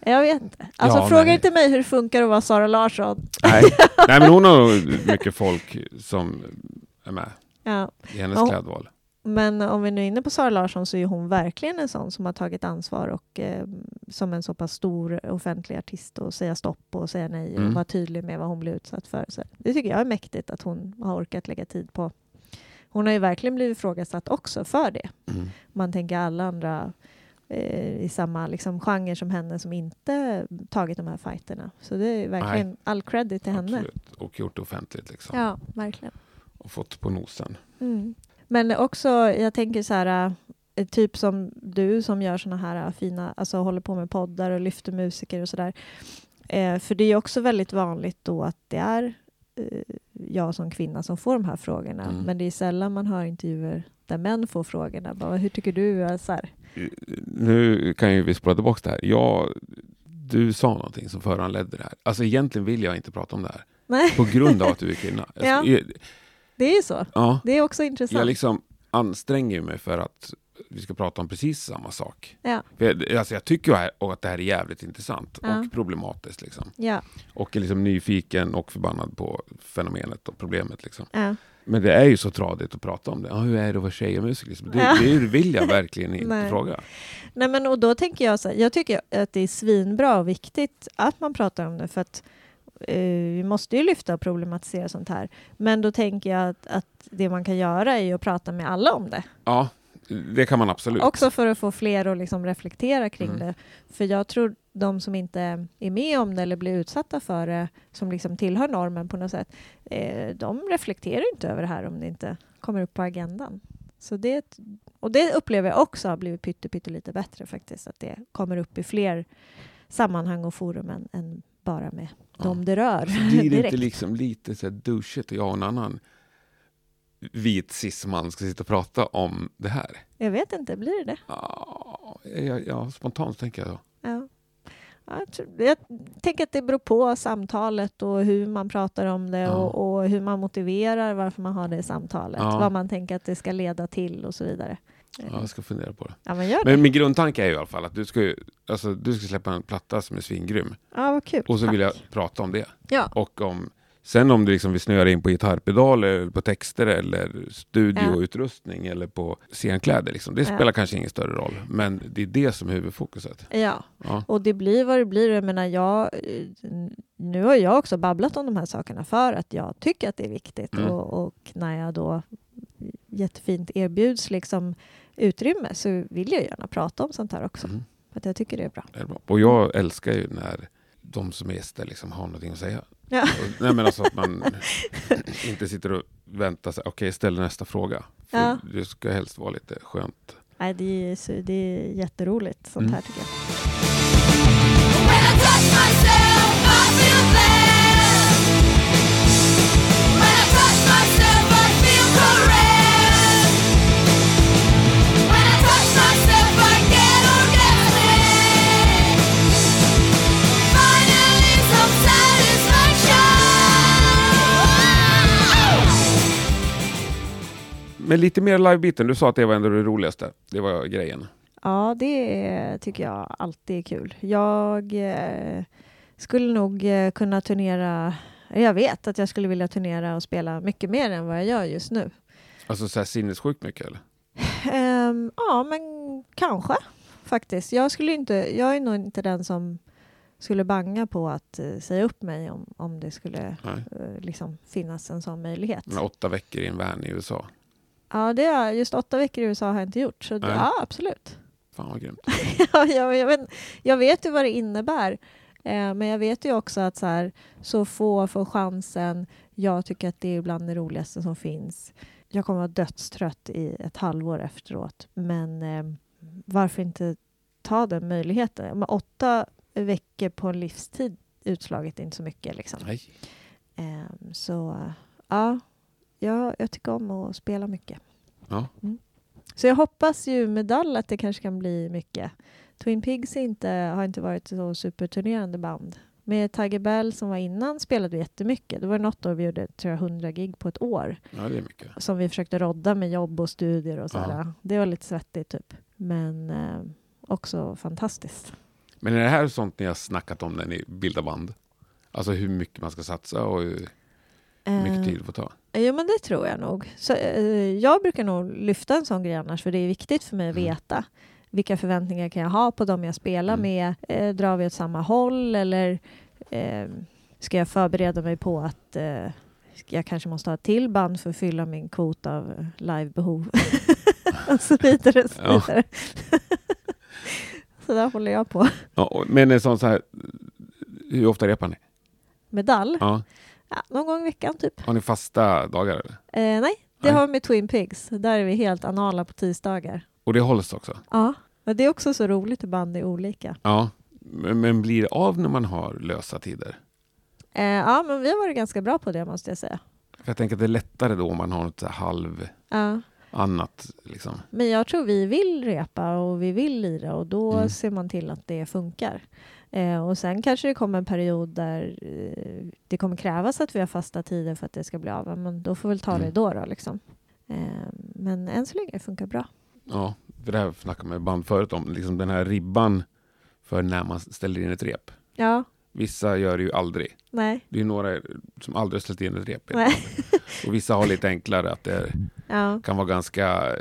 Jag vet inte. Alltså Ja, fråga nej. inte mig hur det funkar att vara Sara Larsson. Nej. Nej, men hon har mycket folk som är med Ja. i hennes Ja. klädval. Men om vi nu är inne på Sara Larsson så är hon verkligen en sån som har tagit ansvar och eh, som en så pass stor offentlig artist och säga stopp och säga nej och Mm. vara tydlig med vad hon blir utsatt för. Så det tycker jag är mäktigt att hon har orkat lägga tid på Hon har ju verkligen blivit ifrågasatt också för det. Mm. Man tänker alla andra eh, i samma liksom, genre som henne som inte tagit de här fighterna. Så det är verkligen all credit till henne. Absolut. Och gjort det offentligt liksom. Ja, verkligen. Och fått på nosen. Mm. Men också, jag tänker så här, eh, typ som du som gör såna här fina, alltså håller på med poddar och lyfter musiker och sådär. Eh, för det är också väldigt vanligt då att det är eh, jag som kvinna som får de här frågorna. Mm. Men det är sällan man hör intervjuer där män får frågorna. Bara, hur tycker du? Så här. Nu kan ju vi spola tillbaka det här. Jag, du sa någonting som föranledde det här. Alltså egentligen vill jag inte prata om det här. Nej, På grund av att du är kvinna. Ja. Alltså, det är ju så. ja. Det är också intressant. Jag liksom anstränger mig för att vi ska prata om precis samma sak. Ja, jag, alltså jag tycker att det här är jävligt intressant Ja. och problematiskt. Liksom. ja, Och är liksom nyfiken och förbannad på fenomenet och problemet. Liksom. ja. Men det är ju så tradigt att prata om det. Ja, hur är det att vara tjej och musiker? Liksom? Det, Ja. det vill jag verkligen inte Nej. fråga. Nej, men och då tänker jag så här, jag tycker att det är svinbra och viktigt att man pratar om det för att eh, vi måste ju lyfta och problematisera sånt här. Men då tänker jag att, att det man kan göra är att prata med alla om det. Ja, det kan man absolut. Också för att få fler att liksom reflektera kring Mm. det. För jag tror de som inte är med om det eller blir utsatta för det, som liksom tillhör normen på något sätt, eh, de reflekterar inte över det här om det inte kommer upp på agendan. Så det, och det upplever jag också har blivit pytte, pytte lite bättre faktiskt, att det kommer upp i fler sammanhang och forum än, än bara med Ja. dem det rör. Så blir det inte liksom lite så här douchigt och jag och en annan vit cisman ska sitta och prata om det här? Jag vet inte, blir det det? Ja, ja, ja spontant tänker jag då. Ja. Ja, Jag, tror, jag tänker att det beror på samtalet och hur man pratar om det Ja. och, och hur man motiverar varför man har det samtalet. Ja. Vad man tänker att det ska leda till och så vidare. Ja, jag ska fundera på det. Ja, men det. Men min grundtanke är ju i alla fall att du ska, ju, alltså, du ska släppa en platta som är svingrym. Ja, vad kul. Och så vill jag Tack. prata om det. Ja, Och om, sen om du liksom vill snöa in på gitarrpedaler, eller på texter eller studioutrustning eller på scenkläder. Liksom. Det Ja. spelar kanske ingen större roll. Men det är det som är huvudfokuset. ja. Ja. Och det blir vad det blir. Jag menar, jag, nu har jag också babblat om de här sakerna för att jag tycker att det är viktigt. Mm. Och, och när jag då jättefint erbjuds liksom utrymme så vill jag gärna prata om sånt här också. Mm. För att jag tycker det är bra. Det är bra. Och jag älskar ju när de som är gäster liksom har någonting att säga. Ja. Och, nej men alltså att man inte sitter och väntar sig, okej ställ nästa fråga. För Ja. Det ska helst vara lite skönt. Nej, det är, så, det är jätteroligt sånt Mm. här tycker jag. When I touch myself, Men lite mer livebiten, du sa att det var ändå det roligaste. Det var grejen. Ja, det tycker jag alltid är kul. Jag eh, skulle nog eh, kunna turnera jag vet att jag skulle vilja turnera och spela mycket mer än vad jag gör just nu. Alltså så här sinnessjukt mycket eller? Ehm, ja, men kanske faktiskt. Jag, skulle inte, jag är nog inte den som skulle banga på att eh, säga upp mig om, om det skulle eh, liksom finnas en sån möjlighet. Här åtta veckor i en van i USA. Ja, det är, just åtta veckor i USA har jag inte gjort, så det, ja, absolut. Fan vad grymt. ja, jag, jag, vet, jag vet ju vad det innebär, eh, men jag vet ju också att så, här, så få får chansen. Jag tycker att det är bland det roligaste som finns. Jag kommer vara dödstrött i ett halvår efteråt, men eh, varför inte ta den möjligheten? Men åtta veckor på en livstid utslaget är inte så mycket. Liksom. Eh, så ja, jag, jag tycker om att spela mycket. Ja. Så jag hoppas ju med Dall att det kanske kan bli mycket. Twin Pigs inte, har inte varit så superturnerande band. Med Tiger Bell som var innan spelade vi jättemycket. Det var något år vi gjorde tror jag, 100 gig på ett år ja, det är mycket. som vi försökte rodda med jobb och studier och sådär. Ja. Det var lite svettigt typ. Men eh, också fantastiskt. Men är det här sånt ni har snackat om när ni bildar band? Alltså hur mycket man ska satsa och hur mycket Eh, tid det får ta? Jo, men det tror jag nog. Så, eh, jag brukar nog lyfta en sån grej annars, för det är viktigt för mig att Mm. veta vilka förväntningar kan jag ha på dem jag spelar Mm. med. Eh, drar vi åt samma håll eller eh, ska jag förbereda mig på att eh, jag kanske måste ha ett till band för att fylla min kvot av eh, livebehov. och så vidare. Och så, Ja. vidare. så där håller jag på. Ja, men en sån så här, hur ofta repar ni? Medall? Ja. Ja, någon gång i veckan typ. Har ni fasta dagar? Eller? Eh, nej, det Nej. har vi med Twin Pigs. Där är vi helt anala på tisdagar. Och det hålls också? Ja, men det är också så roligt hur band är olika. Ja. Men, blir det av när man har lösa tider? Eh, ja, men vi har varit ganska bra på det måste jag säga. För jag tänker att det är lättare då om man har något halv Ja. annat. Liksom. Men jag tror vi vill repa och vi vill lira och då Mm. ser man till att det funkar. Eh, och sen kanske det kommer en period där eh, det kommer krävas att vi har fasta tider för att det ska bli av. Men då får vi ta det Mm. då. då liksom. eh, men än så länge funkar bra. Ja, för det här snackade med band förut om, liksom den här ribban för när man ställer in ett rep. Ja, Vissa gör det ju aldrig. nej, Det är några som aldrig har ställt in ett rep. Och vissa har lite enklare, att det ja. kan vara ganska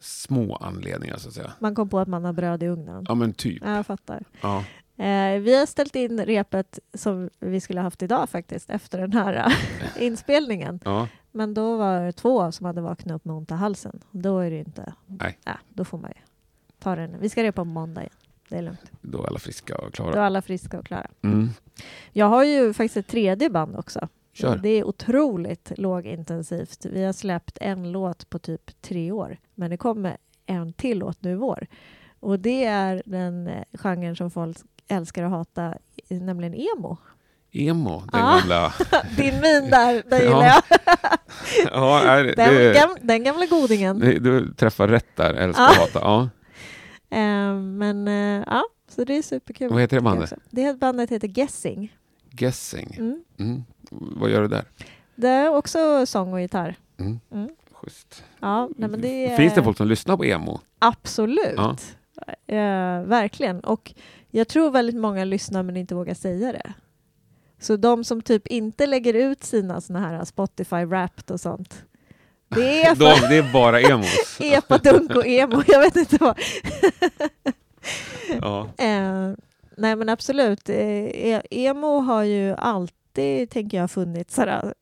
små anledningar så att säga. Man kom på att man har bröd i ugnen. Ja men typ. Ja, jag fattar. Ja. Eh, vi har ställt in repet som vi skulle ha haft idag faktiskt, efter den här eh, inspelningen. Ja. Men då var det två som hade vaknat upp med ont i halsen. Då är det inte... Nej. Ja, då får man ju ta den. Vi ska repa på måndag igen. Det är lugnt. Då är alla friska och Då är klara. alla friska och klara. Mm. Jag har ju faktiskt ett tredje band också. Kör. Det är otroligt lågintensivt. Vi har släppt en låt på typ tre år. Men det kommer en till låt nu i vår. Och det är den eh, genren som folk älskar och hatar, nämligen emo. Emo, den Ja. gamla. Din min där, den gillar Ja. jag. ja, det, Den, gam, den gamla godingen. det, du träffar rätt där, älskar Ja. och hata. Ja. Eh, men eh, ja, så det är superkul. Vad heter det bandet? Det bandet heter Guessing. Guessing. Mm. Mm. Vad gör du där? Det är också sång och gitarr. Mm. Mm. Ja, nej, men det är, Finns det folk som lyssnar på emo? Absolut. Eh, verkligen. Och jag tror väldigt många lyssnar men inte vågar säga det. Så de som typ inte lägger ut sina såna här Spotify Wrapped och sånt. Det är för De, det är bara emos. epadunk och emo. Jag vet inte vad. Ja. Eh, nej men absolut. Eh, e- emo har ju alltid, tänker jag, funnits sådär,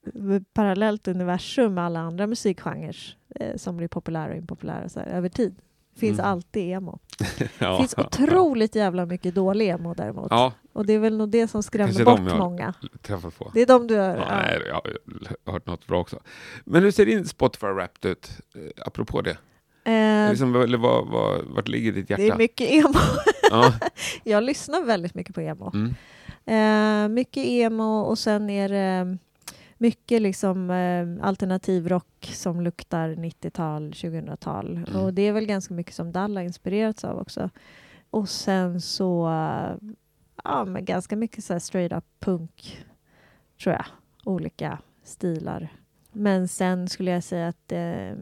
parallellt universum med alla andra musikgenrer eh, som blir populära och impopulära så här, över tid. Finns Mm. alltid emo. Ja. Det finns otroligt jävla mycket dålig emo däremot. Ja, Och det är väl nog det som skrämmer bort de jag- många. träffat på. Det är de du hör. Ja, ja. nej, jag har hört något bra också. Men hur ser din Spotify Wrapped ut? Eh, apropå det. Eh, Liksom, eller vad, vad, vart ligger ditt hjärta? det är mycket emo. ja. Jag lyssnar väldigt mycket på emo. mm. Eh, mycket emo och sen är det mycket liksom eh, alternativ rock som luktar 90-tal, 2000-tal. Mm. Och det är väl ganska mycket som Dalla inspirerats av också. Och sen så, eh, ja men ganska mycket så straight up punk, tror jag. Olika stilar. Men sen skulle jag säga att det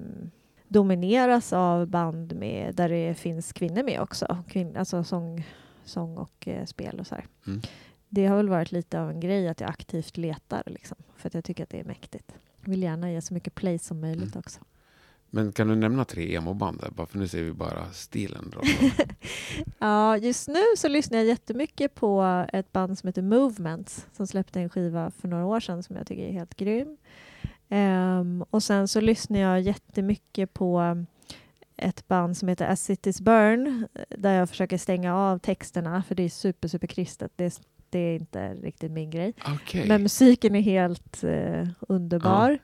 domineras av band med, där det finns kvinnor med också. Kvinn, alltså sång, sång och eh, spel och så. Mm. Det har väl varit lite av en grej att jag aktivt letar liksom, för att jag tycker att det är mäktigt. Jag vill gärna ge så mycket play som möjligt Mm. också. Men kan du nämna tre emo-band där? För nu ser vi bara stilen. Ja, just nu så lyssnar jag jättemycket på ett band som heter Movements som släppte en skiva för några år sedan som jag tycker är helt grym. Ehm, och sen så lyssnar jag jättemycket på ett band som heter As Cities Burn där jag försöker stänga av texterna för det är super, super kristet. Det, är- det är inte riktigt min grej. Okej. Men musiken är helt eh, underbar.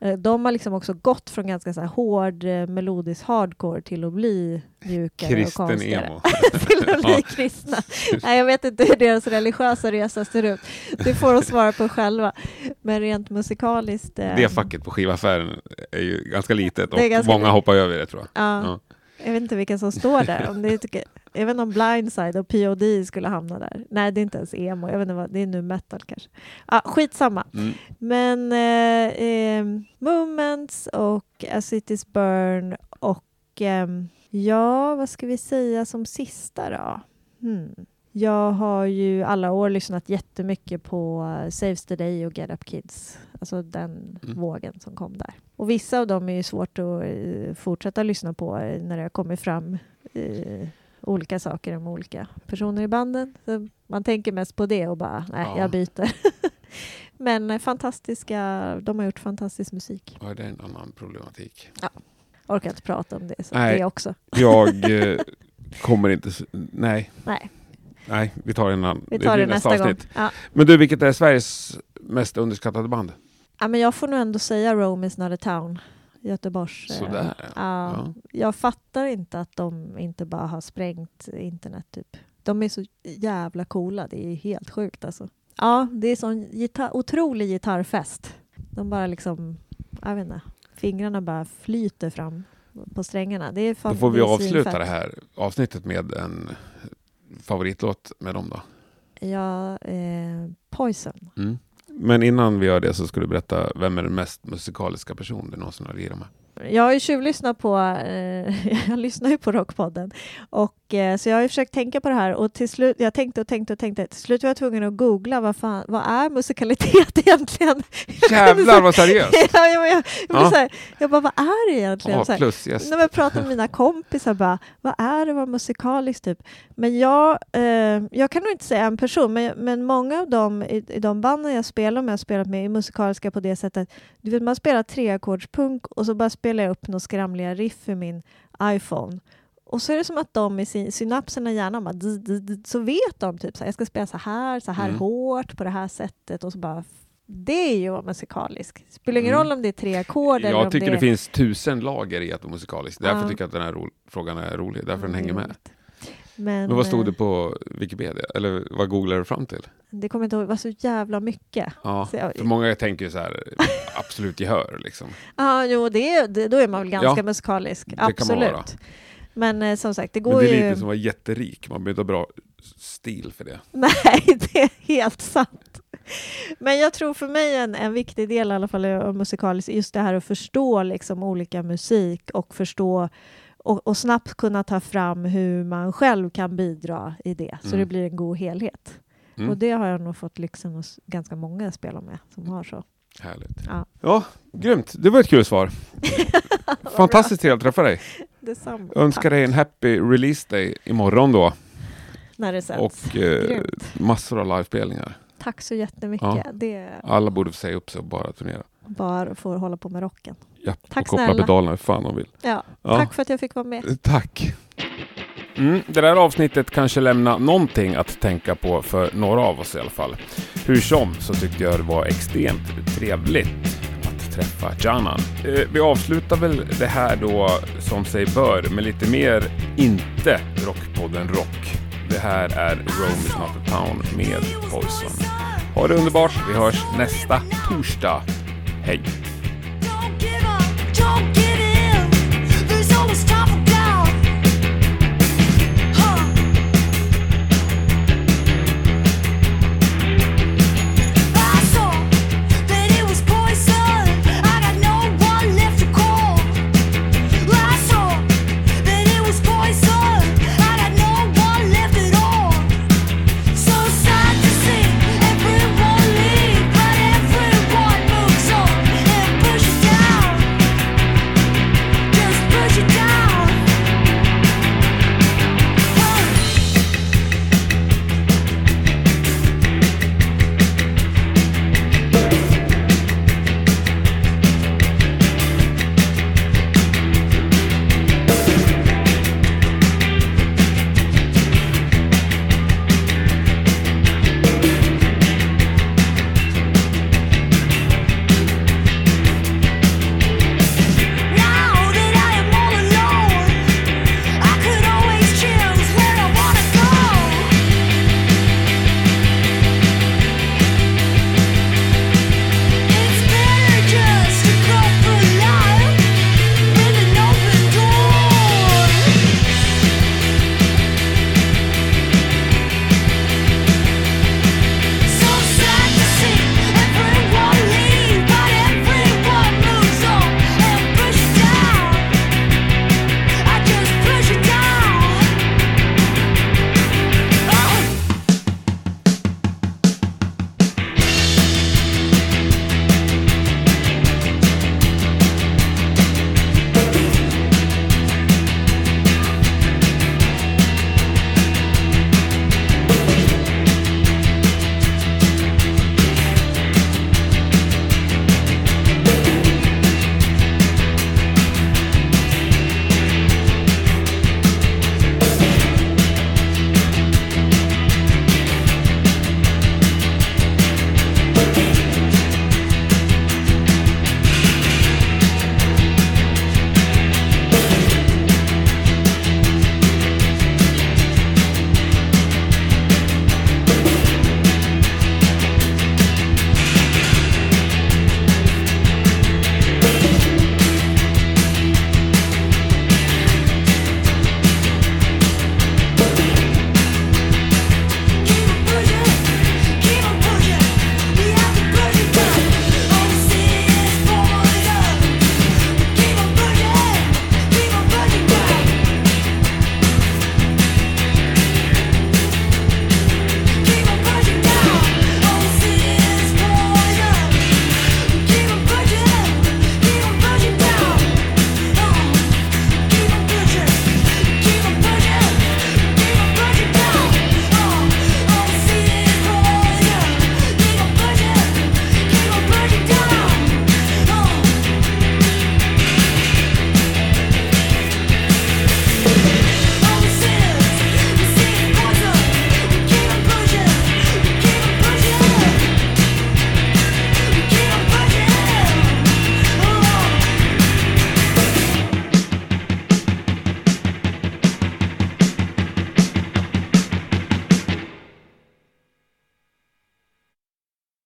Eh, De har liksom också gått från ganska så hård eh, melodisk hardcore till att bli mjukare och Kristen konstigare. emo. till att bli Ja. kristna. Nej, jag vet inte hur deras religiösa resa ser ut. Det får de svara på själva. Men rent musikaliskt... eh, Det facket på skivaffären är ju ganska litet och ganska många litet. hoppar över det tror jag. Ja, Ja. Jag vet inte vilka som står där. Om det är, tycker, jag vet inte om Blindside och POD skulle hamna där. Nej, det är inte ens emo. Jag vet inte vad, det är nu metal kanske. Ja, skitsamma. Mm. Men eh, eh, Moments och As Cities Burn och ehm, ja, vad ska vi säga som sista då? Hmm. Jag har ju alla år lyssnat jättemycket på eh, Saves the Day och Get Up Kids. Alltså den Mm. vågen som kom där. Och vissa av dem är ju svårt att eh, fortsätta lyssna på eh, när det har kommit fram eh, olika saker om olika personer i banden. Så man tänker mest på det och bara, nej, Ja. jag byter. Men eh, fantastiska, de har gjort fantastisk musik. Ja, det är en annan problematik. Orkar inte prata om det, så Nej. det också. Jag eh, kommer inte... Nej, Nej, nej, vi tar en annan. vi tar det, blir nästa gång. avsnitt. Ja. Men du, vilket är Sveriges mest underskattade band? Ja, men jag får nog ändå säga Rome is not a town. Göteborgs. eh, Sådär, ja. ja. Ja. Jag fattar inte att de inte bara har sprängt internet typ. De är så jävla coola, det är helt sjukt alltså. Ja, det är sån gitarr, otrolig gitarrfest. De bara liksom, jag vet inte, fingrarna bara flyter fram på strängarna. Det är fan, Då får vi avsluta det här avsnittet med en favoritlåt med dem då. Ja, eh, Poison. Mm. Men innan vi gör det så ska du berätta, vem är den mest musikaliska person du någonsin har lirat med? Jag har ju tjuvlyssnat på, eh, jag lyssnar ju på Rockpodden, och, eh, så jag har ju försökt tänka på det här och till slut, jag tänkte och tänkte och tänkte, till slut var jag tvungen att googla vad, fan, vad är musikalitet egentligen? Jävlar vad seriöst! ja, jag, jag, jag, Ja. här, jag bara, vad är det egentligen? A Så här, plus, yes. när jag pratar med mina kompisar, bara, vad är det att vara musikalisk? Typ? Men jag, eh, jag kan nog inte säga en person, men, men många av dem i, i de banden jag spelar med, jag har spelat med, är musikaliska på det sättet. Du vet, man spelar treackordspunk och så bara spelar jag upp några skramliga riff i min iPhone. Och så är det som att de i sin, synapserna i hjärnan bara, dd, dd, så vet de typ så här, jag ska spela så här, så här Mm. hårt, på det här sättet och så bara det är ju att vara musikalisk. Spelar ingen Mm. roll om det är tre ackord eller Jag tycker det det, är... finns tusen lager i att vara musikalisk. Därför Ja. tycker jag att den här frågan är rolig. Därför den hänger med. Men, Men vad stod eh, det på Wikipedia? Eller vad googlade du fram till? Det kommer inte ihåg, det var så jävla mycket. Ja, Så jag- för många tänker ju så här, absolut gehör liksom. Ja, jo, det, det, då är man väl ganska Ja, musikalisk. Absolut. Men eh, som sagt, det Men går det är ju... lite som att vara jätterik, man behöver inte ha bra stil för det. Nej, det är helt sant. Men jag tror för mig en, en viktig del i alla fall av musikaliskt, just det här att förstå liksom olika musik och förstå och, och snabbt kunna ta fram hur man själv kan bidra i det, så Mm. det blir en god helhet. Mm. Och det har jag nog fått lyxen hos ganska många jag spelar med som har så. Härligt. Ja. Ja, grymt. Det var ett kul svar. Fantastiskt trevligt att träffa dig. Detsamma. Önskar dig en happy release day imorgon då. När det sänds. Och eh, massor av livespelningar. Tack så jättemycket. Ja. Det Alla borde få säga upp sig och bara turnera. Bara för att hålla på med rocken. Ja, Tack och koppla snälla. pedalerna hur fan de vill. Ja. Ja. Tack för att jag fick vara med. Tack. Mm, det där avsnittet kanske lämnar någonting att tänka på för några av oss i alla fall. Hur som så tyckte jag det var extremt trevligt att träffa Janan. Eh, vi avslutar väl det här då som sig bör med lite mer inte Rockpodden Rock. Det här är Rome is not a town med Poison. Ha det underbart. Vi hörs nästa torsdag. Hej!